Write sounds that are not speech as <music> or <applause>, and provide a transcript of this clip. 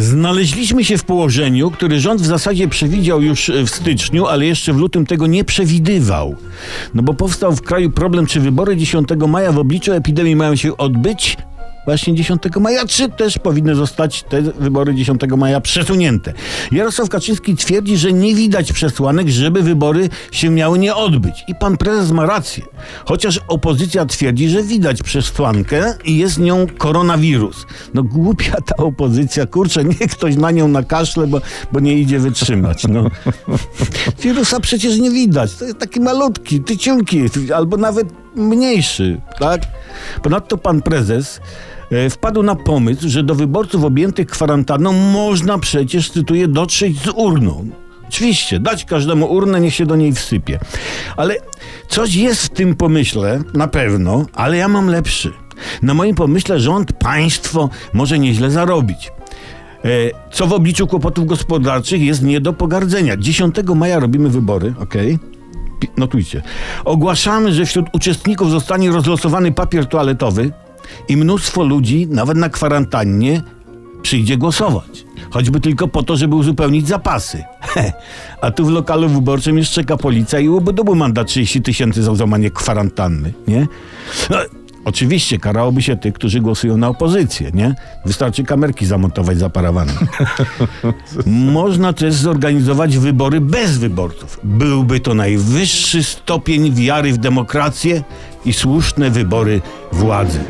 Znaleźliśmy się w położeniu, który rząd w zasadzie przewidział już w styczniu, ale jeszcze w lutym tego nie przewidywał. No bo powstał w kraju problem, czy wybory 10 maja w obliczu epidemii mają się odbyć właśnie 10 maja, czy też powinny zostać te wybory 10 maja przesunięte. Jarosław Kaczyński twierdzi, że nie widać przesłanek, żeby wybory się miały nie odbyć. I pan prezes ma rację. Chociaż opozycja twierdzi, że widać przesłankę i jest nią koronawirus. No głupia ta opozycja, kurczę, niech ktoś na nią nakaszle, bo, bo nie idzie wytrzymać. No. Wirusa przecież nie widać. To jest taki malutki, tyciunki, albo nawet mniejszy, tak? Ponadto pan prezes e, wpadł na pomysł, że do wyborców objętych kwarantanną można przecież, cytuję, dotrzeć z urną. Oczywiście, dać każdemu urnę, niech się do niej wsypie. Ale coś jest w tym pomyśle, na pewno, ale ja mam lepszy. Na moim pomyśle rząd, państwo może nieźle zarobić. E, Co w obliczu kłopotów gospodarczych jest nie do pogardzenia. 10 maja robimy wybory, okej? Pi- Notujcie. Ogłaszamy, że wśród uczestników zostanie rozlosowany papier toaletowy i mnóstwo ludzi, nawet na kwarantannie, przyjdzie głosować. Choćby tylko po to, żeby uzupełnić zapasy. He, a tu w lokalu wyborczym już czeka policja i ubudobu mandat 30 tysięcy za złamanie kwarantanny, nie? Oczywiście karałoby się tych, którzy głosują na opozycję, nie? Wystarczy kamerki zamontować za parawanem. <laughs> Można też zorganizować wybory bez wyborców. Byłby to najwyższy stopień wiary w demokrację i słuszne wybory władzy.